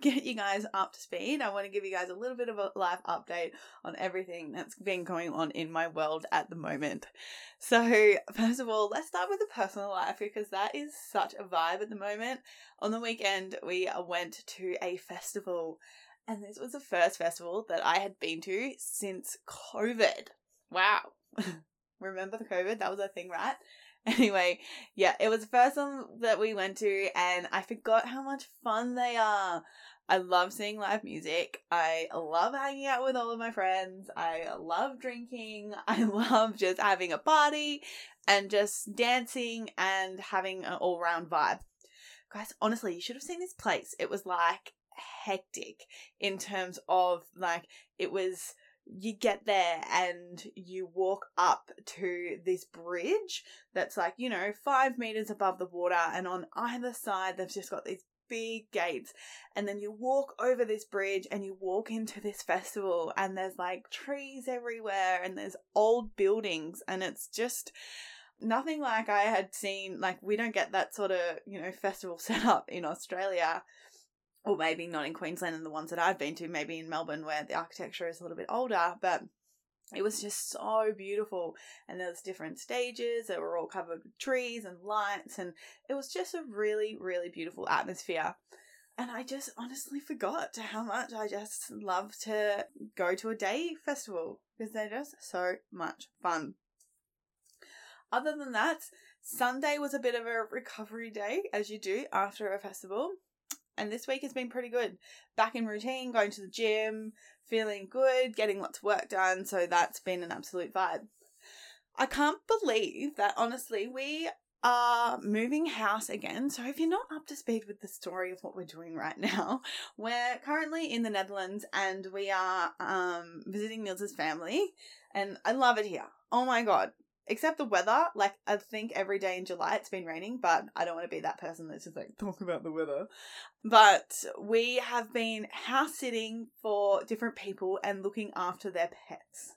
Get you guys up to speed. I want to give you guys a little bit of a life update on everything that's been going on in my world at the moment. So, first of all, let's start with the personal life because that is such a vibe at the moment. On the weekend, we went to a festival, and this was the first festival that I had been to since COVID. Wow. Remember the COVID? That was a thing, right? Anyway, yeah, it was the first one that we went to, and I forgot how much fun they are. I love seeing live music. I love hanging out with all of my friends. I love drinking. I love just having a party and just dancing and having an all round vibe. Guys, honestly, you should have seen this place. It was like hectic in terms of like, it was you get there and you walk up to this bridge that's like, you know, five meters above the water, and on either side, they've just got these big gates. And then you walk over this bridge and you walk into this festival, and there's like trees everywhere, and there's old buildings, and it's just nothing like I had seen. Like, we don't get that sort of, you know, festival set up in Australia or maybe not in Queensland and the ones that I've been to, maybe in Melbourne where the architecture is a little bit older, but it was just so beautiful. And there was different stages that were all covered with trees and lights, and it was just a really, really beautiful atmosphere. And I just honestly forgot how much I just love to go to a day festival because they're just so much fun. Other than that, Sunday was a bit of a recovery day, as you do after a festival and this week has been pretty good. Back in routine, going to the gym, feeling good, getting lots of work done, so that's been an absolute vibe. I can't believe that honestly we are moving house again. So if you're not up to speed with the story of what we're doing right now, we're currently in the Netherlands and we are um visiting Niels's family and I love it here. Oh my god, except the weather. Like I think every day in July it's been raining, but I don't want to be that person that's just like talk about the weather. But we have been house sitting for different people and looking after their pets.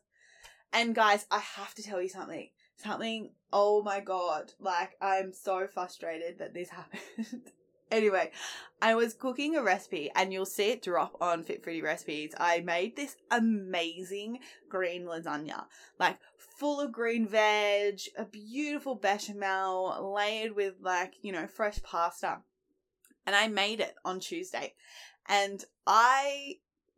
And guys, I have to tell you something. Something. Oh my god! Like I'm so frustrated that this happened. Anyway, I was cooking a recipe and you'll see it drop on Fit Fruity Recipes. I made this amazing green lasagna. Like full of green veg, a beautiful bechamel layered with like, you know, fresh pasta. And I made it on Tuesday. And I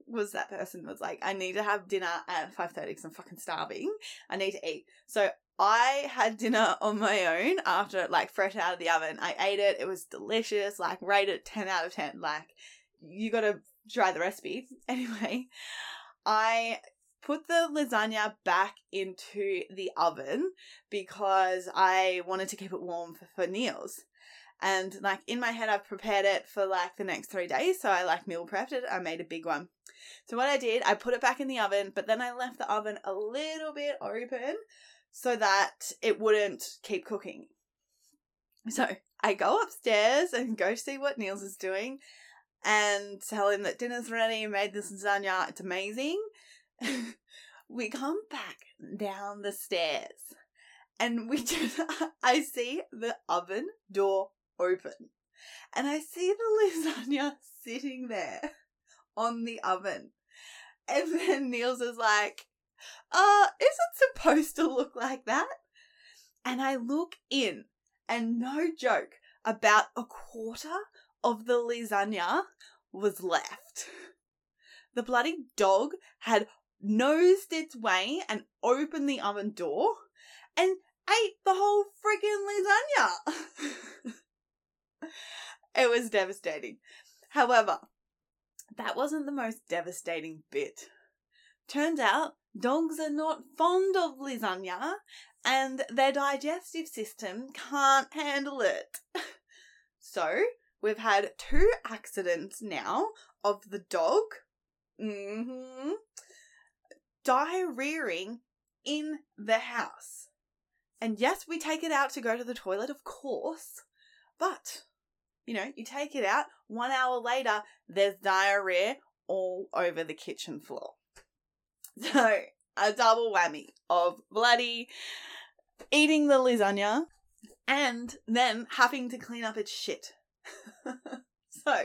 was that person was like, I need to have dinner at 5.30 because I'm fucking starving. I need to eat. So I had dinner on my own after like fresh out of the oven. I ate it. It was delicious. Like rated 10 out of 10. Like you got to try the recipe. Anyway, I put the lasagna back into the oven because I wanted to keep it warm for, for Niels. And like in my head, I've prepared it for like the next three days. So I like meal prepped it. I made a big one. So what I did, I put it back in the oven, but then I left the oven a little bit open so that it wouldn't keep cooking. So I go upstairs and go see what Niels is doing and tell him that dinner's ready, made this lasagna, it's amazing. we come back down the stairs and we just I see the oven door open. And I see the lasagna sitting there on the oven. And then Niels is like, uh, is it supposed to look like that? And I look in, and no joke, about a quarter of the lasagna was left. The bloody dog had nosed its way and opened the oven door and ate the whole friggin' lasagna. it was devastating. However, that wasn't the most devastating bit. Turns out dogs are not fond of lasagna and their digestive system can't handle it. So, we've had two accidents now of the dog mm-hmm, diarrheaing in the house. And yes, we take it out to go to the toilet, of course, but you know, you take it out, one hour later, there's diarrhea all over the kitchen floor. So, a double whammy of bloody eating the lasagna and then having to clean up its shit. so,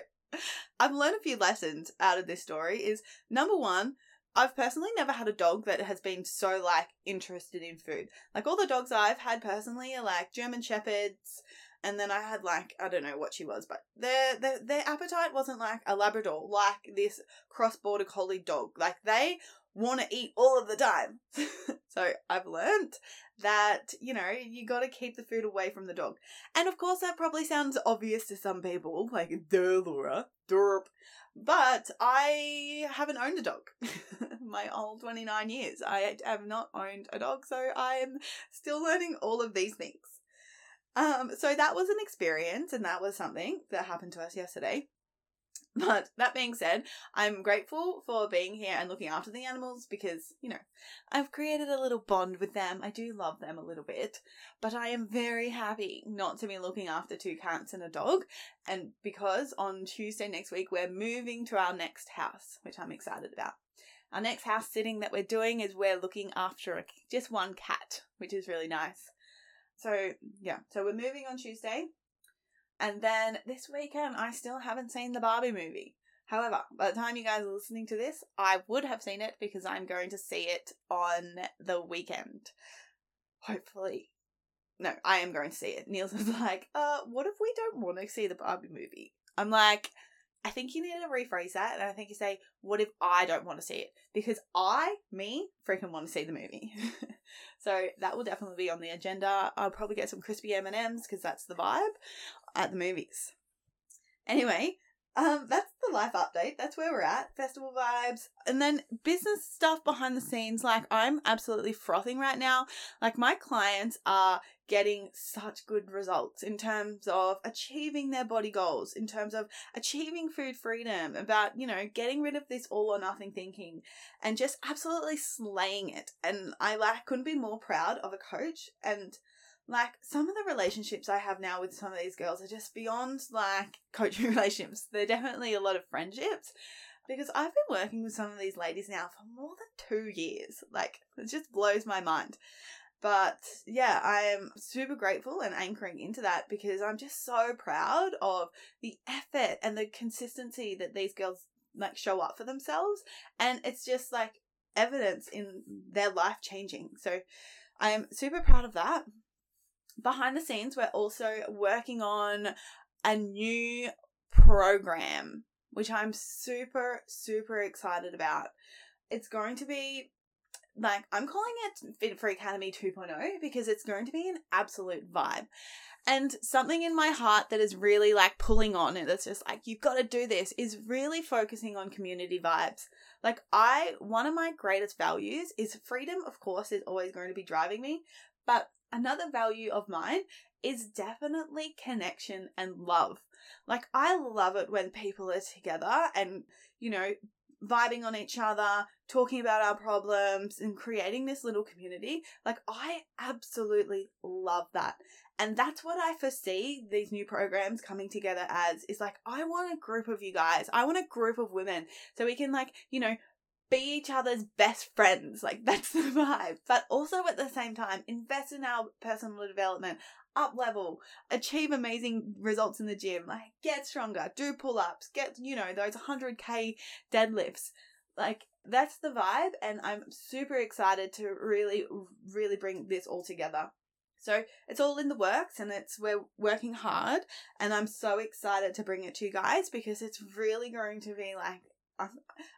I've learned a few lessons out of this story is number 1, I've personally never had a dog that has been so like interested in food. Like all the dogs I've had personally are like German shepherds, and then I had like I don't know what she was, but their their their appetite wasn't like a Labrador, like this cross border collie dog. Like they want to eat all of the time. so I've learned that, you know, you got to keep the food away from the dog. And of course, that probably sounds obvious to some people, like, duh, Laura, derp. But I haven't owned a dog my whole 29 years. I have not owned a dog, so I am still learning all of these things. Um, so that was an experience, and that was something that happened to us yesterday. But that being said, I'm grateful for being here and looking after the animals because, you know, I've created a little bond with them. I do love them a little bit, but I am very happy not to be looking after two cats and a dog. And because on Tuesday next week, we're moving to our next house, which I'm excited about. Our next house sitting that we're doing is we're looking after a, just one cat, which is really nice. So, yeah, so we're moving on Tuesday. And then this weekend, I still haven't seen the Barbie movie. However, by the time you guys are listening to this, I would have seen it because I'm going to see it on the weekend. Hopefully. No, I am going to see it. Niels was like, uh, what if we don't want to see the Barbie movie? I'm like, I think you need to rephrase that. And I think you say, what if I don't want to see it? Because I, me, freaking want to see the movie. so that will definitely be on the agenda. I'll probably get some crispy M&Ms because that's the vibe at the movies. Anyway, um, that's the life update. That's where we're at. Festival vibes. And then business stuff behind the scenes. Like, I'm absolutely frothing right now. Like, my clients are getting such good results in terms of achieving their body goals, in terms of achieving food freedom, about, you know, getting rid of this all or nothing thinking and just absolutely slaying it. And I like couldn't be more proud of a coach and like some of the relationships I have now with some of these girls are just beyond like coaching relationships. They're definitely a lot of friendships because I've been working with some of these ladies now for more than two years. Like it just blows my mind. But yeah, I am super grateful and anchoring into that because I'm just so proud of the effort and the consistency that these girls like show up for themselves. And it's just like evidence in their life changing. So I am super proud of that behind the scenes, we're also working on a new program, which I'm super, super excited about. It's going to be like, I'm calling it Fit Free Academy 2.0 because it's going to be an absolute vibe. And something in my heart that is really like pulling on it, that's just like, you've got to do this, is really focusing on community vibes. Like, I, one of my greatest values is freedom, of course, is always going to be driving me, but another value of mine is definitely connection and love. Like, I love it when people are together and, you know, vibing on each other, talking about our problems, and creating this little community. Like, I absolutely love that. And that's what I foresee these new programs coming together as is like, I want a group of you guys. I want a group of women so we can, like, you know, be each other's best friends. Like that's the vibe. But also at the same time, invest in our personal development, up level, achieve amazing results in the gym, like get stronger, do pull ups, get, you know, those 100k deadlifts. Like that's the vibe. And I'm super excited to really, really bring this all together. So it's all in the works and it's we're working hard and I'm so excited to bring it to you guys because it's really going to be like I'm,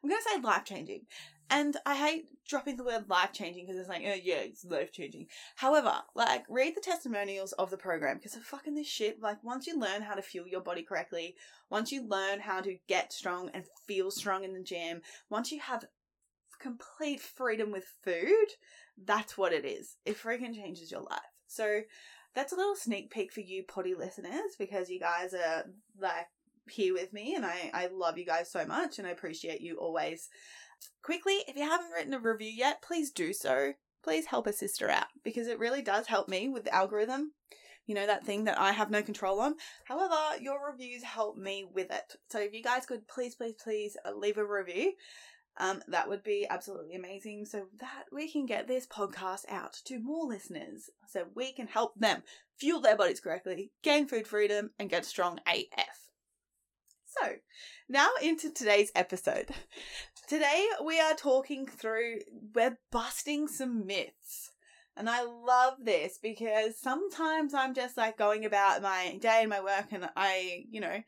going to say life changing. And I hate dropping the word life changing because it's like, oh yeah, it's life changing. However, like, read the testimonials of the program because fucking this shit. Like, once you learn how to fuel your body correctly, once you learn how to get strong and feel strong in the gym, once you have complete freedom with food, that's what it is. It freaking changes your life. So, that's a little sneak peek for you Poddy listeners because you guys are like here with me and I, I love you guys so much and I appreciate you always. Quickly, if you haven't written a review yet, please do so. Please help a sister out because it really does help me with the algorithm. You know, that thing that I have no control on. However, your reviews help me with it. So if you guys could please, please, please uh, leave a review, um, that would be absolutely amazing so that we can get this podcast out to more listeners so we can help them fuel their bodies correctly, gain food freedom, and get strong AF. So, now into today's episode. Today we are talking through, we're busting some myths. And I love this because sometimes I'm just like going about my day and my work and I, you know,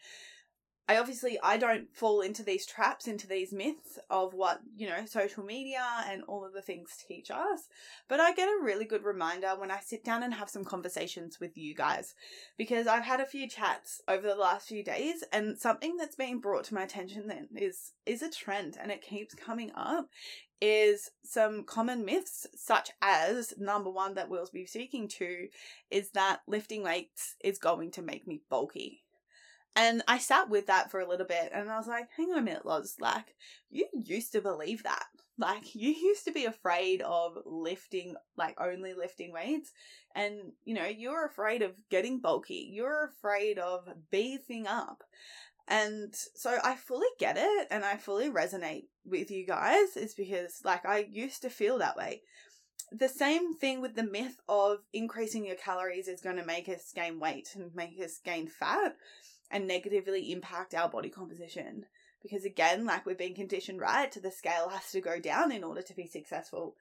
I obviously I don't fall into these traps, into these myths of what, you know, social media and all of the things teach us. But I get a really good reminder when I sit down and have some conversations with you guys. Because I've had a few chats over the last few days and something that's being brought to my attention then is is a trend and it keeps coming up is some common myths such as number one that we'll be speaking to is that lifting weights is going to make me bulky and I sat with that for a little bit and I was like, hang on a minute, Loz, like, you used to believe that. Like, you used to be afraid of lifting, like, only lifting weights. And, you know, you're afraid of getting bulky. You're afraid of beefing up. And so I fully get it and I fully resonate with you guys, is because, like, I used to feel that way. The same thing with the myth of increasing your calories is going to make us gain weight and make us gain fat and negatively impact our body composition. Because again, like we've been conditioned right the scale has to go down in order to be successful.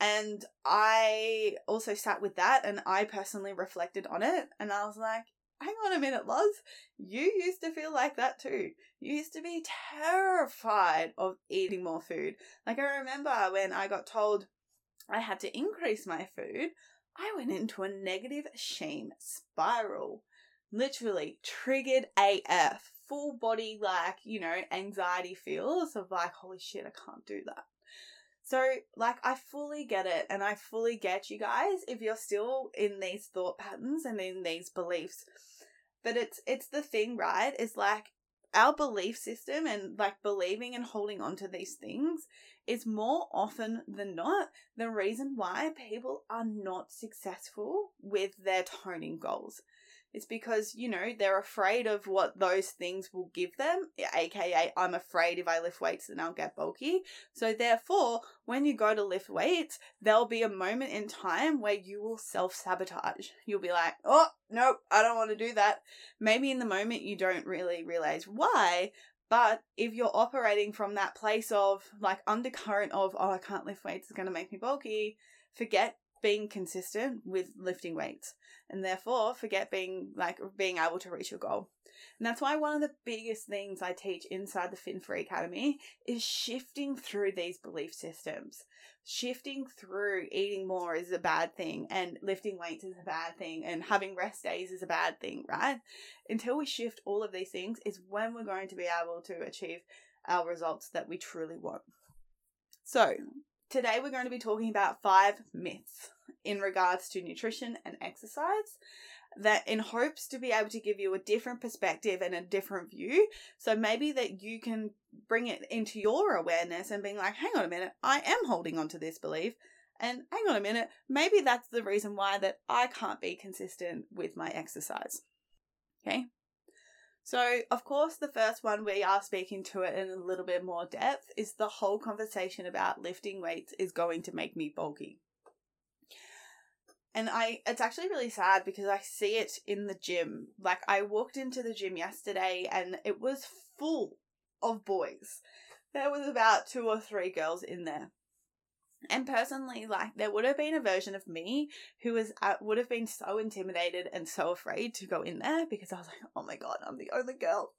And I also sat with that and I personally reflected on it and I was like, hang on a minute, Loz. You used to feel like that too. You used to be terrified of eating more food. Like I remember when I got told I had to increase my food, I went into a negative shame spiral literally triggered AF, full body, like, you know, anxiety feels of like, holy shit, I can't do that. So, like, I fully get it, and I fully get you guys if you're still in these thought patterns and in these beliefs. But it's it's the thing, right? Is like our belief system and like believing and holding on to these things is more often than not the reason why people are not successful with their toning goals. It's because, you know, they're afraid of what those things will give them, aka, I'm afraid if I lift weights then I'll get bulky. So, therefore, when you go to lift weights, there'll be a moment in time where you will self sabotage. You'll be like, oh, nope, I don't want to do that. Maybe in the moment you don't really realize why, but if you're operating from that place of like undercurrent of, oh, I can't lift weights, it's going to make me bulky, forget being consistent with lifting weights and therefore forget being like being able to reach your goal. And that's why one of the biggest things I teach inside the Fit Free Academy is shifting through these belief systems. Shifting through eating more is a bad thing and lifting weights is a bad thing and having rest days is a bad thing, right? Until we shift all of these things is when we're going to be able to achieve our results that we truly want. So, Today, we're going to be talking about five myths in regards to nutrition and exercise that in hopes to be able to give you a different perspective and a different view. So maybe that you can bring it into your awareness and being like, hang on a minute, I am holding on to this belief. And hang on a minute, maybe that's the reason why that I can't be consistent with my exercise. Okay. So, of course, the first one we are speaking to it in a little bit more depth is the whole conversation about lifting weights is going to make me bulky. And I it's actually really sad because I see it in the gym. Like I walked into the gym yesterday and it was full of boys. There was about two or three girls in there. And personally, like there would have been a version of me who was uh, would have been so intimidated and so afraid to go in there because I was like, oh my god, I'm the only girl.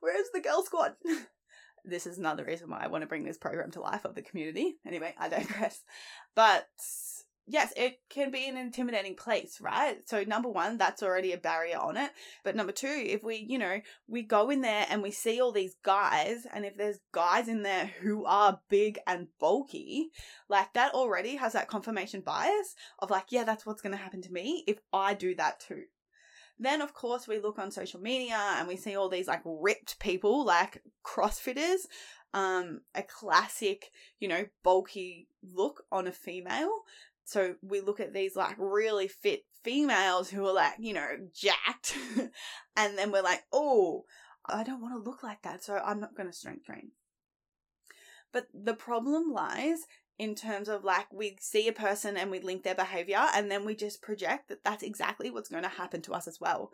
Where is the girl squad? this is another reason why I want to bring this program to life of the community. Anyway, I digress. But yes, it can be an intimidating place, right? So, number one, that's already a barrier on it. But number two, if we, you know, we go in there and we see all these guys, and if there's guys in there who are big and bulky, like that already has that confirmation bias of like, yeah, that's what's going to happen to me if I do that too. Then, of course, we look on social media and we see all these like ripped people, like CrossFitters, um, a classic, you know, bulky look on a female. So we look at these like really fit females who are like, you know, jacked. and then we're like, oh, I don't want to look like that. So I'm not going to strength train. But the problem lies in terms of like we see a person and we link their behavior and then we just project that that's exactly what's going to happen to us as well.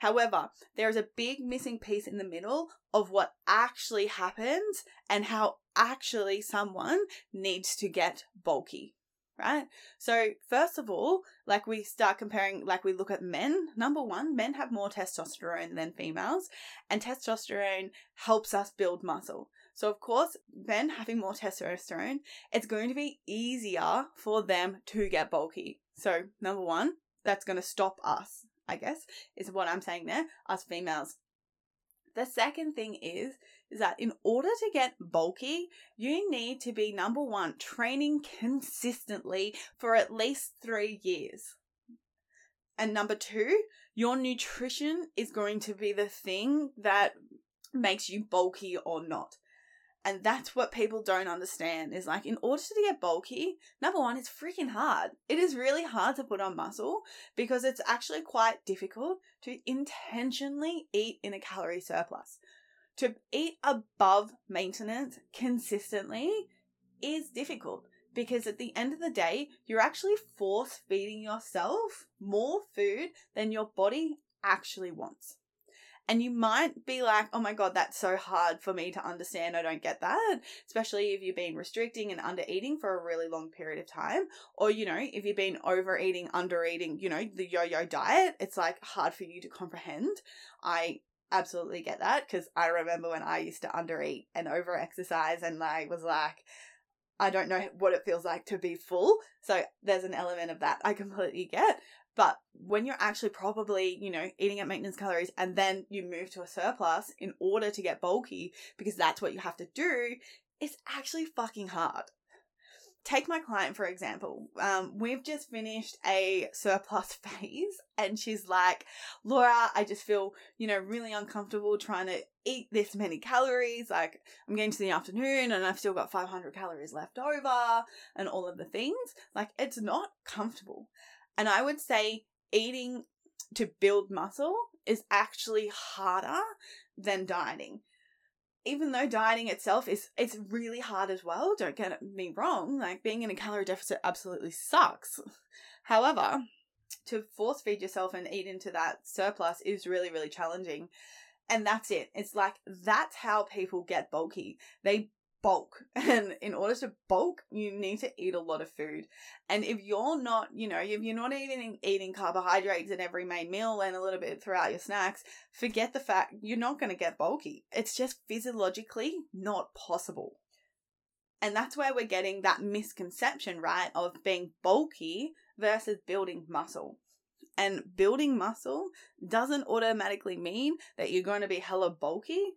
However, there is a big missing piece in the middle of what actually happens and how actually someone needs to get bulky right? So, first of all, like we start comparing, like we look at men. Number one, men have more testosterone than females, and testosterone helps us build muscle. So, of course, men having more testosterone, it's going to be easier for them to get bulky. So, number one, that's going to stop us, I guess, is what I'm saying there, us females. The second thing is is that in order to get bulky, you need to be number one, training consistently for at least three years. And number two, your nutrition is going to be the thing that makes you bulky or not. And that's what people don't understand is like, in order to get bulky, number one, it's freaking hard. It is really hard to put on muscle because it's actually quite difficult to intentionally eat in a calorie surplus to eat above maintenance consistently is difficult because at the end of the day, you're actually force feeding yourself more food than your body actually wants. And you might be like, oh my God, that's so hard for me to understand. I don't get that. Especially if you've been restricting and under eating for a really long period of time. Or, you know, if you've been overeating, under eating, you know, the yo yo diet, it's like hard for you to comprehend. I absolutely get that because I remember when I used to undereat and over exercise and I was like, I don't know what it feels like to be full. So there's an element of that I completely get. But when you're actually probably, you know, eating at maintenance calories and then you move to a surplus in order to get bulky because that's what you have to do, it's actually fucking hard take my client for example. Um, we've just finished a surplus phase, and she's like, Laura, I just feel, you know, really uncomfortable trying to eat this many calories. Like, I'm getting to the afternoon and I've still got 500 calories left over, and all of the things. Like, it's not comfortable. And I would say eating to build muscle is actually harder than dieting. Even though dieting itself is it's really hard as well don't get me wrong like being in a calorie deficit absolutely sucks. However to force feed yourself and eat into that surplus is really really challenging. And that's it. It's like that's how people get bulky. They bulk. And in order to bulk, you need to eat a lot of food. And if you're not, you know, if you're not even eating carbohydrates in every main meal and a little bit throughout your snacks, forget the fact you're not going to get bulky. It's just physiologically not possible. And that's where we're getting that misconception, right, of being bulky versus building muscle. And building muscle doesn't automatically mean that you're going to be hella bulky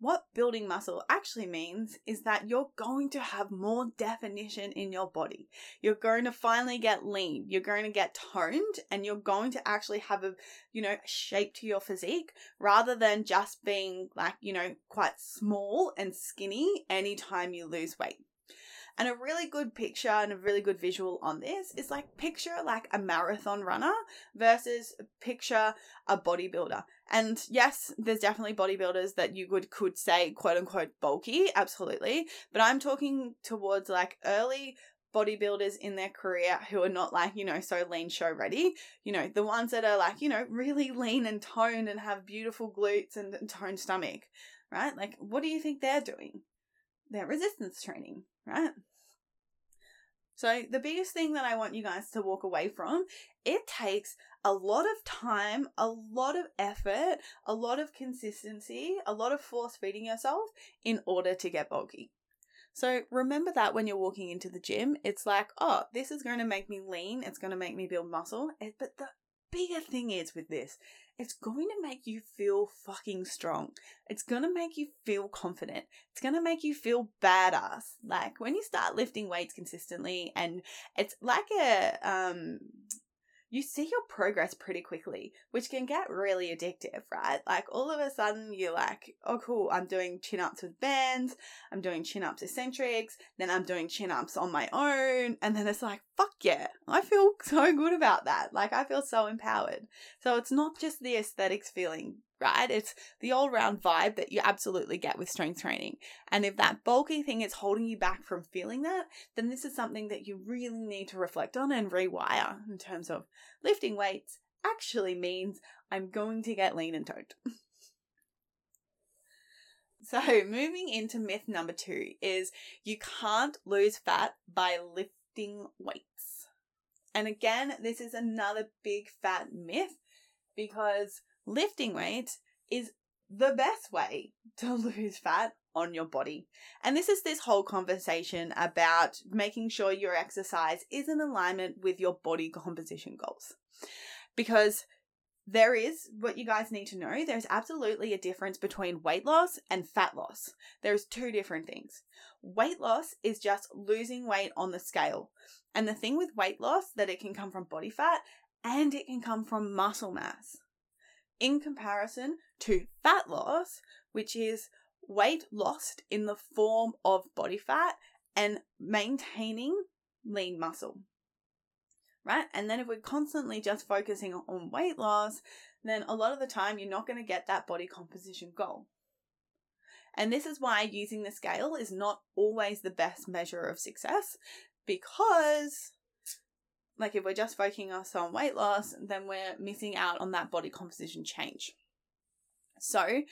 what building muscle actually means is that you're going to have more definition in your body. You're going to finally get lean. You're going to get toned and you're going to actually have a, you know, shape to your physique rather than just being like, you know, quite small and skinny anytime you lose weight. And a really good picture and a really good visual on this is like picture like a marathon runner versus picture a bodybuilder. And yes, there's definitely bodybuilders that you would could say quote unquote bulky, absolutely. But I'm talking towards like early bodybuilders in their career who are not like, you know, so lean show ready. You know, the ones that are like, you know, really lean and toned and have beautiful glutes and toned stomach, right? Like, what do you think they're doing? They're resistance training, right? So, the biggest thing that I want you guys to walk away from, it takes a lot of time, a lot of effort, a lot of consistency, a lot of force feeding yourself in order to get bulky. So remember that when you're walking into the gym, it's like, oh, this is going to make me lean, it's going to make me build muscle. Eh, but the bigger thing is with this, it's going to make you feel fucking strong. It's going to make you feel confident. It's going to make you feel badass. Like when you start lifting weights consistently and it's like a um you see your progress pretty quickly, which can get really addictive, right? Like all of a sudden you're like, oh cool, I'm doing chin ups with bands, I'm doing chin ups eccentrics, then I'm doing chin ups on my own, and then it's like, fuck yeah, I feel so good about that. Like I feel so empowered. So it's not just the aesthetics feeling right? It's the all round vibe that you absolutely get with strength training. And if that bulky thing is holding you back from feeling that, then this is something that you really need to reflect on and rewire in terms of lifting weights actually means I'm going to get lean and toned. so, moving into myth number two is you can't lose fat by lifting weights. And again, this is another big fat myth because lifting weights is the best way to lose fat on your body. And this is this whole conversation about making sure your exercise is in alignment with your body composition goals. Because there is what you guys need to know there's absolutely a difference between weight loss and fat loss. There's two different things. Weight loss is just losing weight on the scale. And the thing with weight loss that it can come from body fat and it can come from muscle mass in comparison to fat loss, which is weight lost in the form of body fat and maintaining lean muscle. Right? And then if we're constantly just focusing on weight loss, then a lot of the time you're not going to get that body composition goal. And this is why using the scale is not always the best measure of success because like if we're just focusing us on weight loss, then we're missing out on that body composition change. So,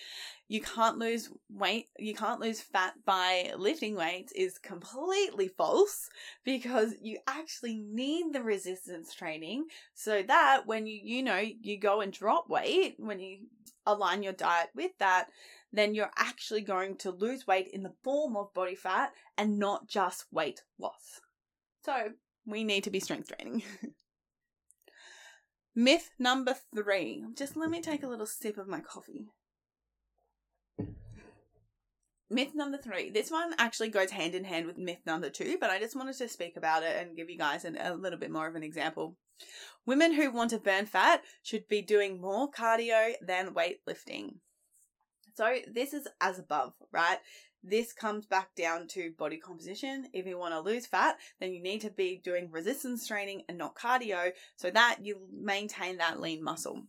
you can't lose weight, you can't lose fat by lifting weights is completely false because you actually need the resistance training so that when you, you know, you go and drop weight, when you align your diet with that, then you're actually going to lose weight in the form of body fat and not just weight loss. So, we need to be strength training. Myth number three. Just let me take a little sip of my coffee. Myth number three. This one actually goes hand in hand with myth number two, but I just wanted to speak about it and give you guys an, a little bit more of an example. Women who want to burn fat should be doing more cardio than weightlifting. So this is as above, right? This comes back down to body composition. If you want to lose fat, then you need to be doing resistance training and not cardio so that you maintain that lean muscle.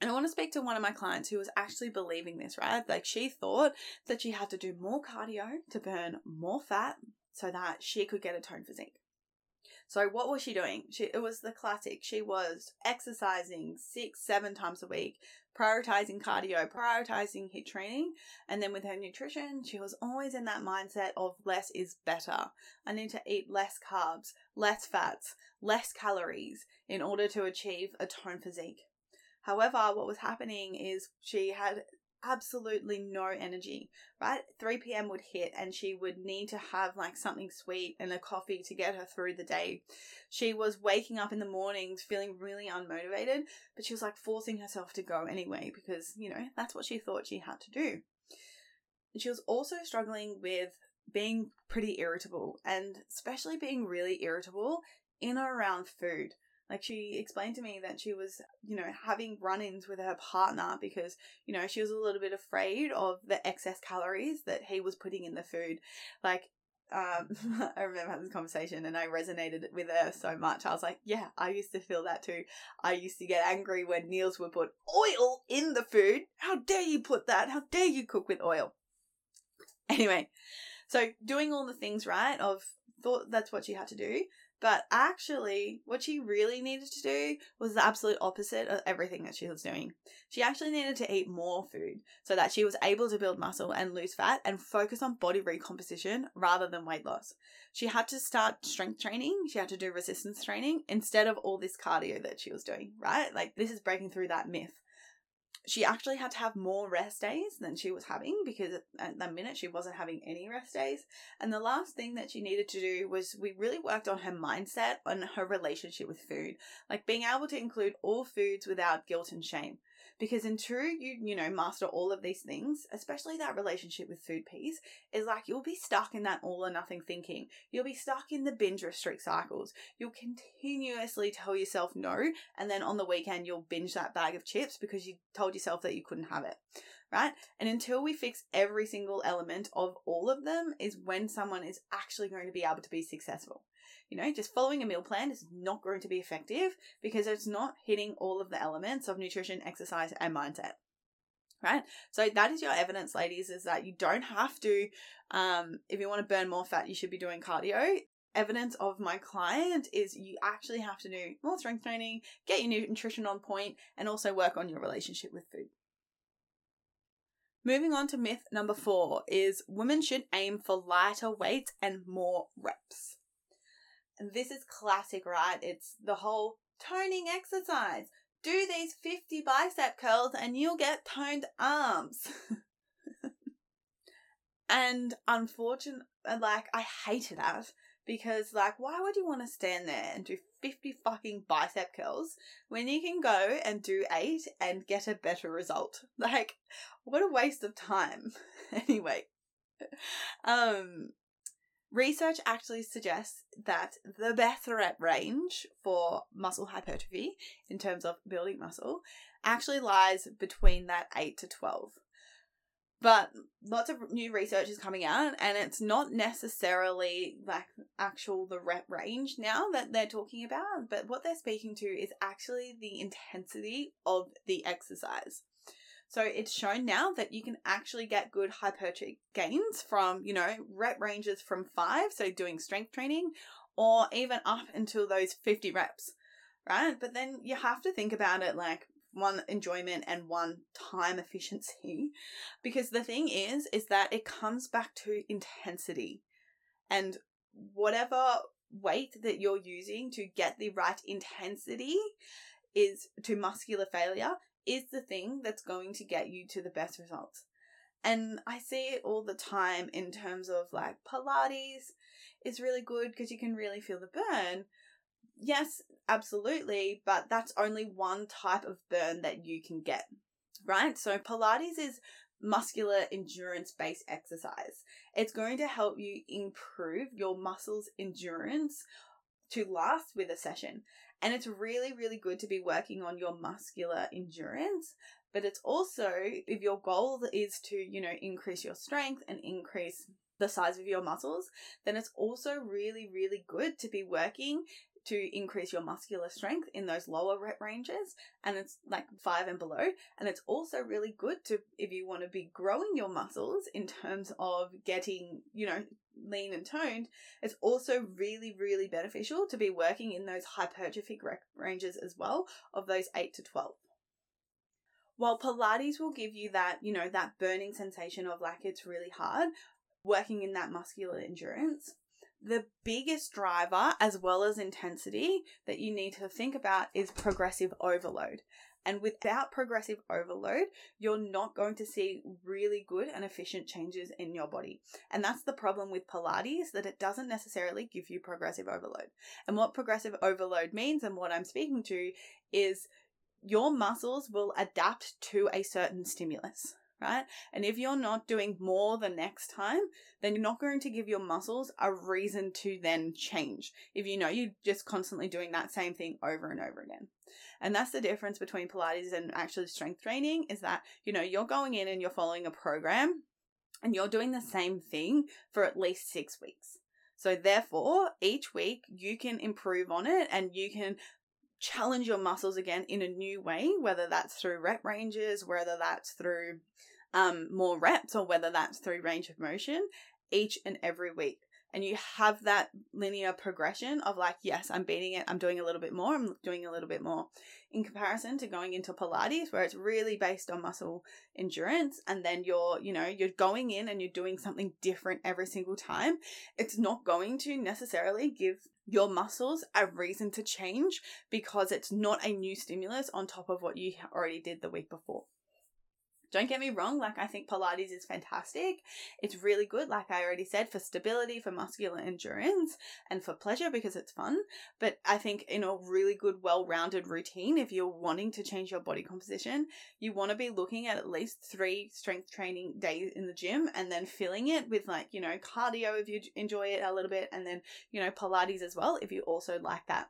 And I want to speak to one of my clients who was actually believing this, right? Like she thought that she had to do more cardio to burn more fat so that she could get a toned physique. So what was she doing? She it was the classic. She was exercising six, seven times a week, prioritizing cardio, prioritizing HIIT training, and then with her nutrition, she was always in that mindset of less is better. I need to eat less carbs, less fats, less calories in order to achieve a toned physique. However, what was happening is she had absolutely no energy, right? 3 p.m. would hit and she would need to have like something sweet and a coffee to get her through the day. She was waking up in the mornings feeling really unmotivated, but she was like forcing herself to go anyway because, you know, that's what she thought she had to do. And she was also struggling with being pretty irritable and especially being really irritable in or around food. Like she explained to me that she was, you know, having run-ins with her partner because, you know, she was a little bit afraid of the excess calories that he was putting in the food. Like um, I remember having this conversation and I resonated with her so much. I was like, yeah, I used to feel that too. I used to get angry when Niels would put oil in the food. How dare you put that? How dare you cook with oil? Anyway, so doing all the things right of thought that's what she had to do, but actually, what she really needed to do was the absolute opposite of everything that she was doing. She actually needed to eat more food so that she was able to build muscle and lose fat and focus on body recomposition rather than weight loss. She had to start strength training, she had to do resistance training instead of all this cardio that she was doing, right? Like, this is breaking through that myth. She actually had to have more rest days than she was having because at the minute she wasn't having any rest days. And the last thing that she needed to do was we really worked on her mindset and her relationship with food, like being able to include all foods without guilt and shame. Because true, you you know, master all of these things, especially that relationship with food peas, is like you'll be stuck in that all or nothing thinking. You'll be stuck in the binge restrict cycles. You'll continuously tell yourself no, and then on the weekend you'll binge that bag of chips because you told yourself that you couldn't have it. Right? And until we fix every single element of all of them is when someone is actually going to be able to be successful. You know, just following a meal plan is not going to be effective because it's not hitting all of the elements of nutrition, exercise, and mindset. Right? So that is your evidence, ladies, is that you don't have to, um, if you want to burn more fat, you should be doing cardio evidence of my client is you actually have to do more strength training, get your nutrition on point, and also work on your relationship with food. Moving on to myth number four is women should aim for lighter weights and more reps. This is classic, right? It's the whole toning exercise. Do these 50 bicep curls and you'll get toned arms. and unfortunately, like, I hated that because, like, why would you want to stand there and do 50 fucking bicep curls when you can go and do eight and get a better result? Like, what a waste of time. anyway, um, Research actually suggests that the best rep range for muscle hypertrophy in terms of building muscle actually lies between that 8 to 12. But lots of new research is coming out, and it's not necessarily like actual the rep range now that they're talking about, but what they're speaking to is actually the intensity of the exercise. So it's shown now that you can actually get good hypertrophy gains from, you know, rep ranges from five, so doing strength training, or even up until those 50 reps, right? But then you have to think about it like one enjoyment and one time efficiency because the thing is is that it comes back to intensity and whatever weight that you're using to get the right intensity is to muscular failure is the thing that's going to get you to the best results. And I see it all the time in terms of like Pilates is really good because you can really feel the burn. Yes, absolutely, but that's only one type of burn that you can get, right? So Pilates is muscular endurance based exercise. It's going to help you improve your muscles' endurance to last with a session. And it's really, really good to be working on your muscular endurance. But it's also, if your goal is to, you know, increase your strength and increase the size of your muscles, then it's also really, really good to be working to increase your muscular strength in those lower rep ranges and it's like five and below and it's also really good to if you want to be growing your muscles in terms of getting you know lean and toned it's also really really beneficial to be working in those hypertrophic rep ranges as well of those 8 to 12 while pilates will give you that you know that burning sensation of like it's really hard working in that muscular endurance the biggest driver, as well as intensity, that you need to think about is progressive overload. And without progressive overload, you're not going to see really good and efficient changes in your body. And that's the problem with Pilates, that it doesn't necessarily give you progressive overload. And what progressive overload means, and what I'm speaking to, is your muscles will adapt to a certain stimulus right? And if you're not doing more the next time, then you're not going to give your muscles a reason to then change. If you know you're just constantly doing that same thing over and over again. And that's the difference between Pilates and actually strength training is that, you know, you're going in and you're following a program and you're doing the same thing for at least six weeks. So therefore, each week you can improve on it and you can challenge your muscles again in a new way, whether that's through rep ranges, whether that's through um, more reps, or whether that's through range of motion each and every week. And you have that linear progression of like, yes, I'm beating it, I'm doing a little bit more, I'm doing a little bit more. In comparison to going into Pilates, where it's really based on muscle endurance, and then you're, you know, you're going in and you're doing something different every single time, it's not going to necessarily give your muscles a reason to change because it's not a new stimulus on top of what you already did the week before. Don't get me wrong, like I think Pilates is fantastic. It's really good, like I already said, for stability, for muscular endurance, and for pleasure because it's fun. But I think in a really good, well rounded routine, if you're wanting to change your body composition, you want to be looking at at least three strength training days in the gym and then filling it with like, you know, cardio if you enjoy it a little bit, and then, you know, Pilates as well if you also like that.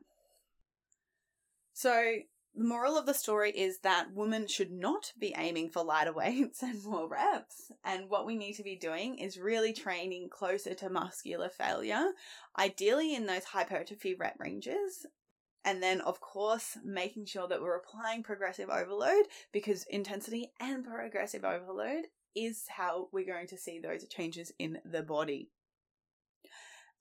So, the moral of the story is that women should not be aiming for lighter weights and more reps. And what we need to be doing is really training closer to muscular failure, ideally in those hypertrophy rep ranges. And then, of course, making sure that we're applying progressive overload because intensity and progressive overload is how we're going to see those changes in the body.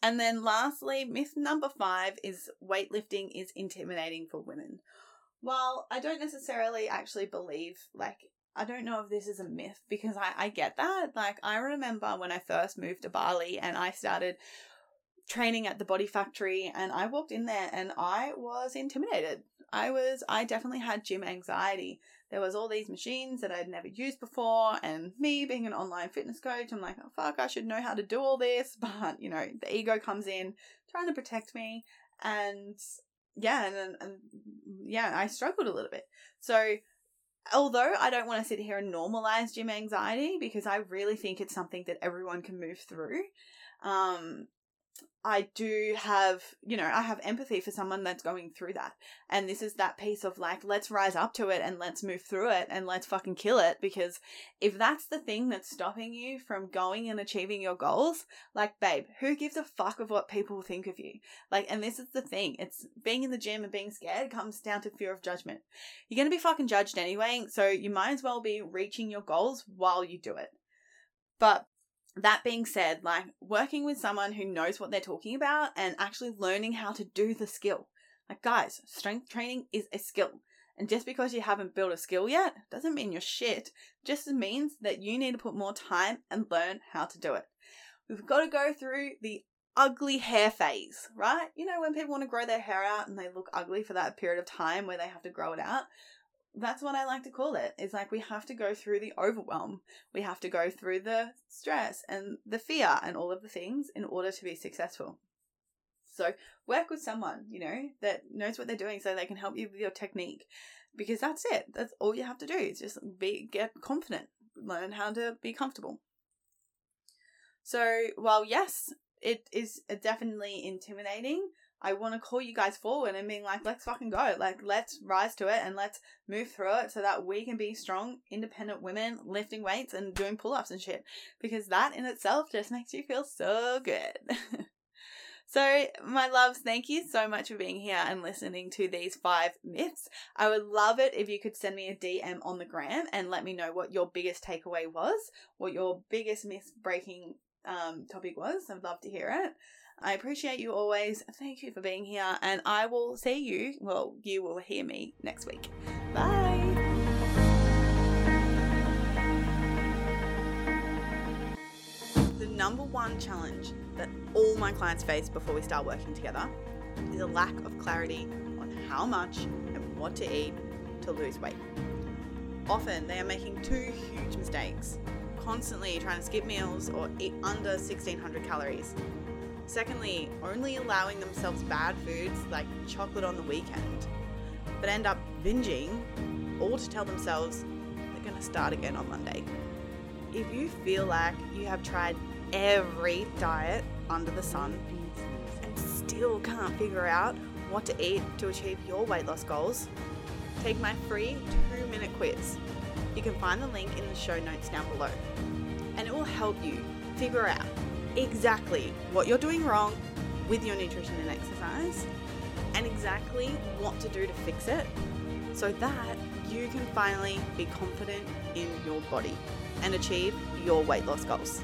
And then, lastly, myth number five is weightlifting is intimidating for women. Well, I don't necessarily actually believe, like, I don't know if this is a myth because I, I get that. Like, I remember when I first moved to Bali and I started training at the Body Factory and I walked in there and I was intimidated. I was, I definitely had gym anxiety. There was all these machines that I'd never used before and me being an online fitness coach, I'm like, oh fuck, I should know how to do all this. But, you know, the ego comes in trying to protect me and yeah, and, and yeah, I struggled a little bit. So, although I don't want to sit here and normalize gym anxiety because I really think it's something that everyone can move through. Um, I do have, you know, I have empathy for someone that's going through that. And this is that piece of like, let's rise up to it and let's move through it and let's fucking kill it. Because if that's the thing that's stopping you from going and achieving your goals, like, babe, who gives a fuck of what people think of you? Like, and this is the thing it's being in the gym and being scared comes down to fear of judgment. You're going to be fucking judged anyway. So you might as well be reaching your goals while you do it. But that being said, like working with someone who knows what they're talking about and actually learning how to do the skill. Like, guys, strength training is a skill. And just because you haven't built a skill yet doesn't mean you're shit. Just means that you need to put more time and learn how to do it. We've got to go through the ugly hair phase, right? You know, when people want to grow their hair out and they look ugly for that period of time where they have to grow it out that's what I like to call it. It's like we have to go through the overwhelm. We have to go through the stress and the fear and all of the things in order to be successful. So work with someone, you know, that knows what they're doing so they can help you with your technique. Because that's it. That's all you have to do. Is just be get confident. Learn how to be comfortable. So while yes, it is definitely intimidating, I want to call you guys forward and being like, let's fucking go. Like, let's rise to it and let's move through it so that we can be strong, independent women lifting weights and doing pull ups and shit. Because that in itself just makes you feel so good. so, my loves, thank you so much for being here and listening to these five myths. I would love it if you could send me a DM on the gram and let me know what your biggest takeaway was, what your biggest myth breaking um, topic was. I'd love to hear it. I appreciate you always. Thank you for being here, and I will see you. Well, you will hear me next week. Bye. The number one challenge that all my clients face before we start working together is a lack of clarity on how much and what to eat to lose weight. Often they are making two huge mistakes constantly trying to skip meals or eat under 1600 calories Secondly, only allowing themselves bad foods like chocolate on the weekend, but end up binging, all to tell themselves they're going to start again on Monday. If you feel like you have tried every diet under the sun and still can't figure out what to eat to achieve your weight loss goals, take my free two minute quiz. You can find the link in the show notes down below, and it will help you figure out exactly what you're doing wrong with your nutrition and exercise and exactly what to do to fix it so that you can finally be confident in your body and achieve your weight loss goals.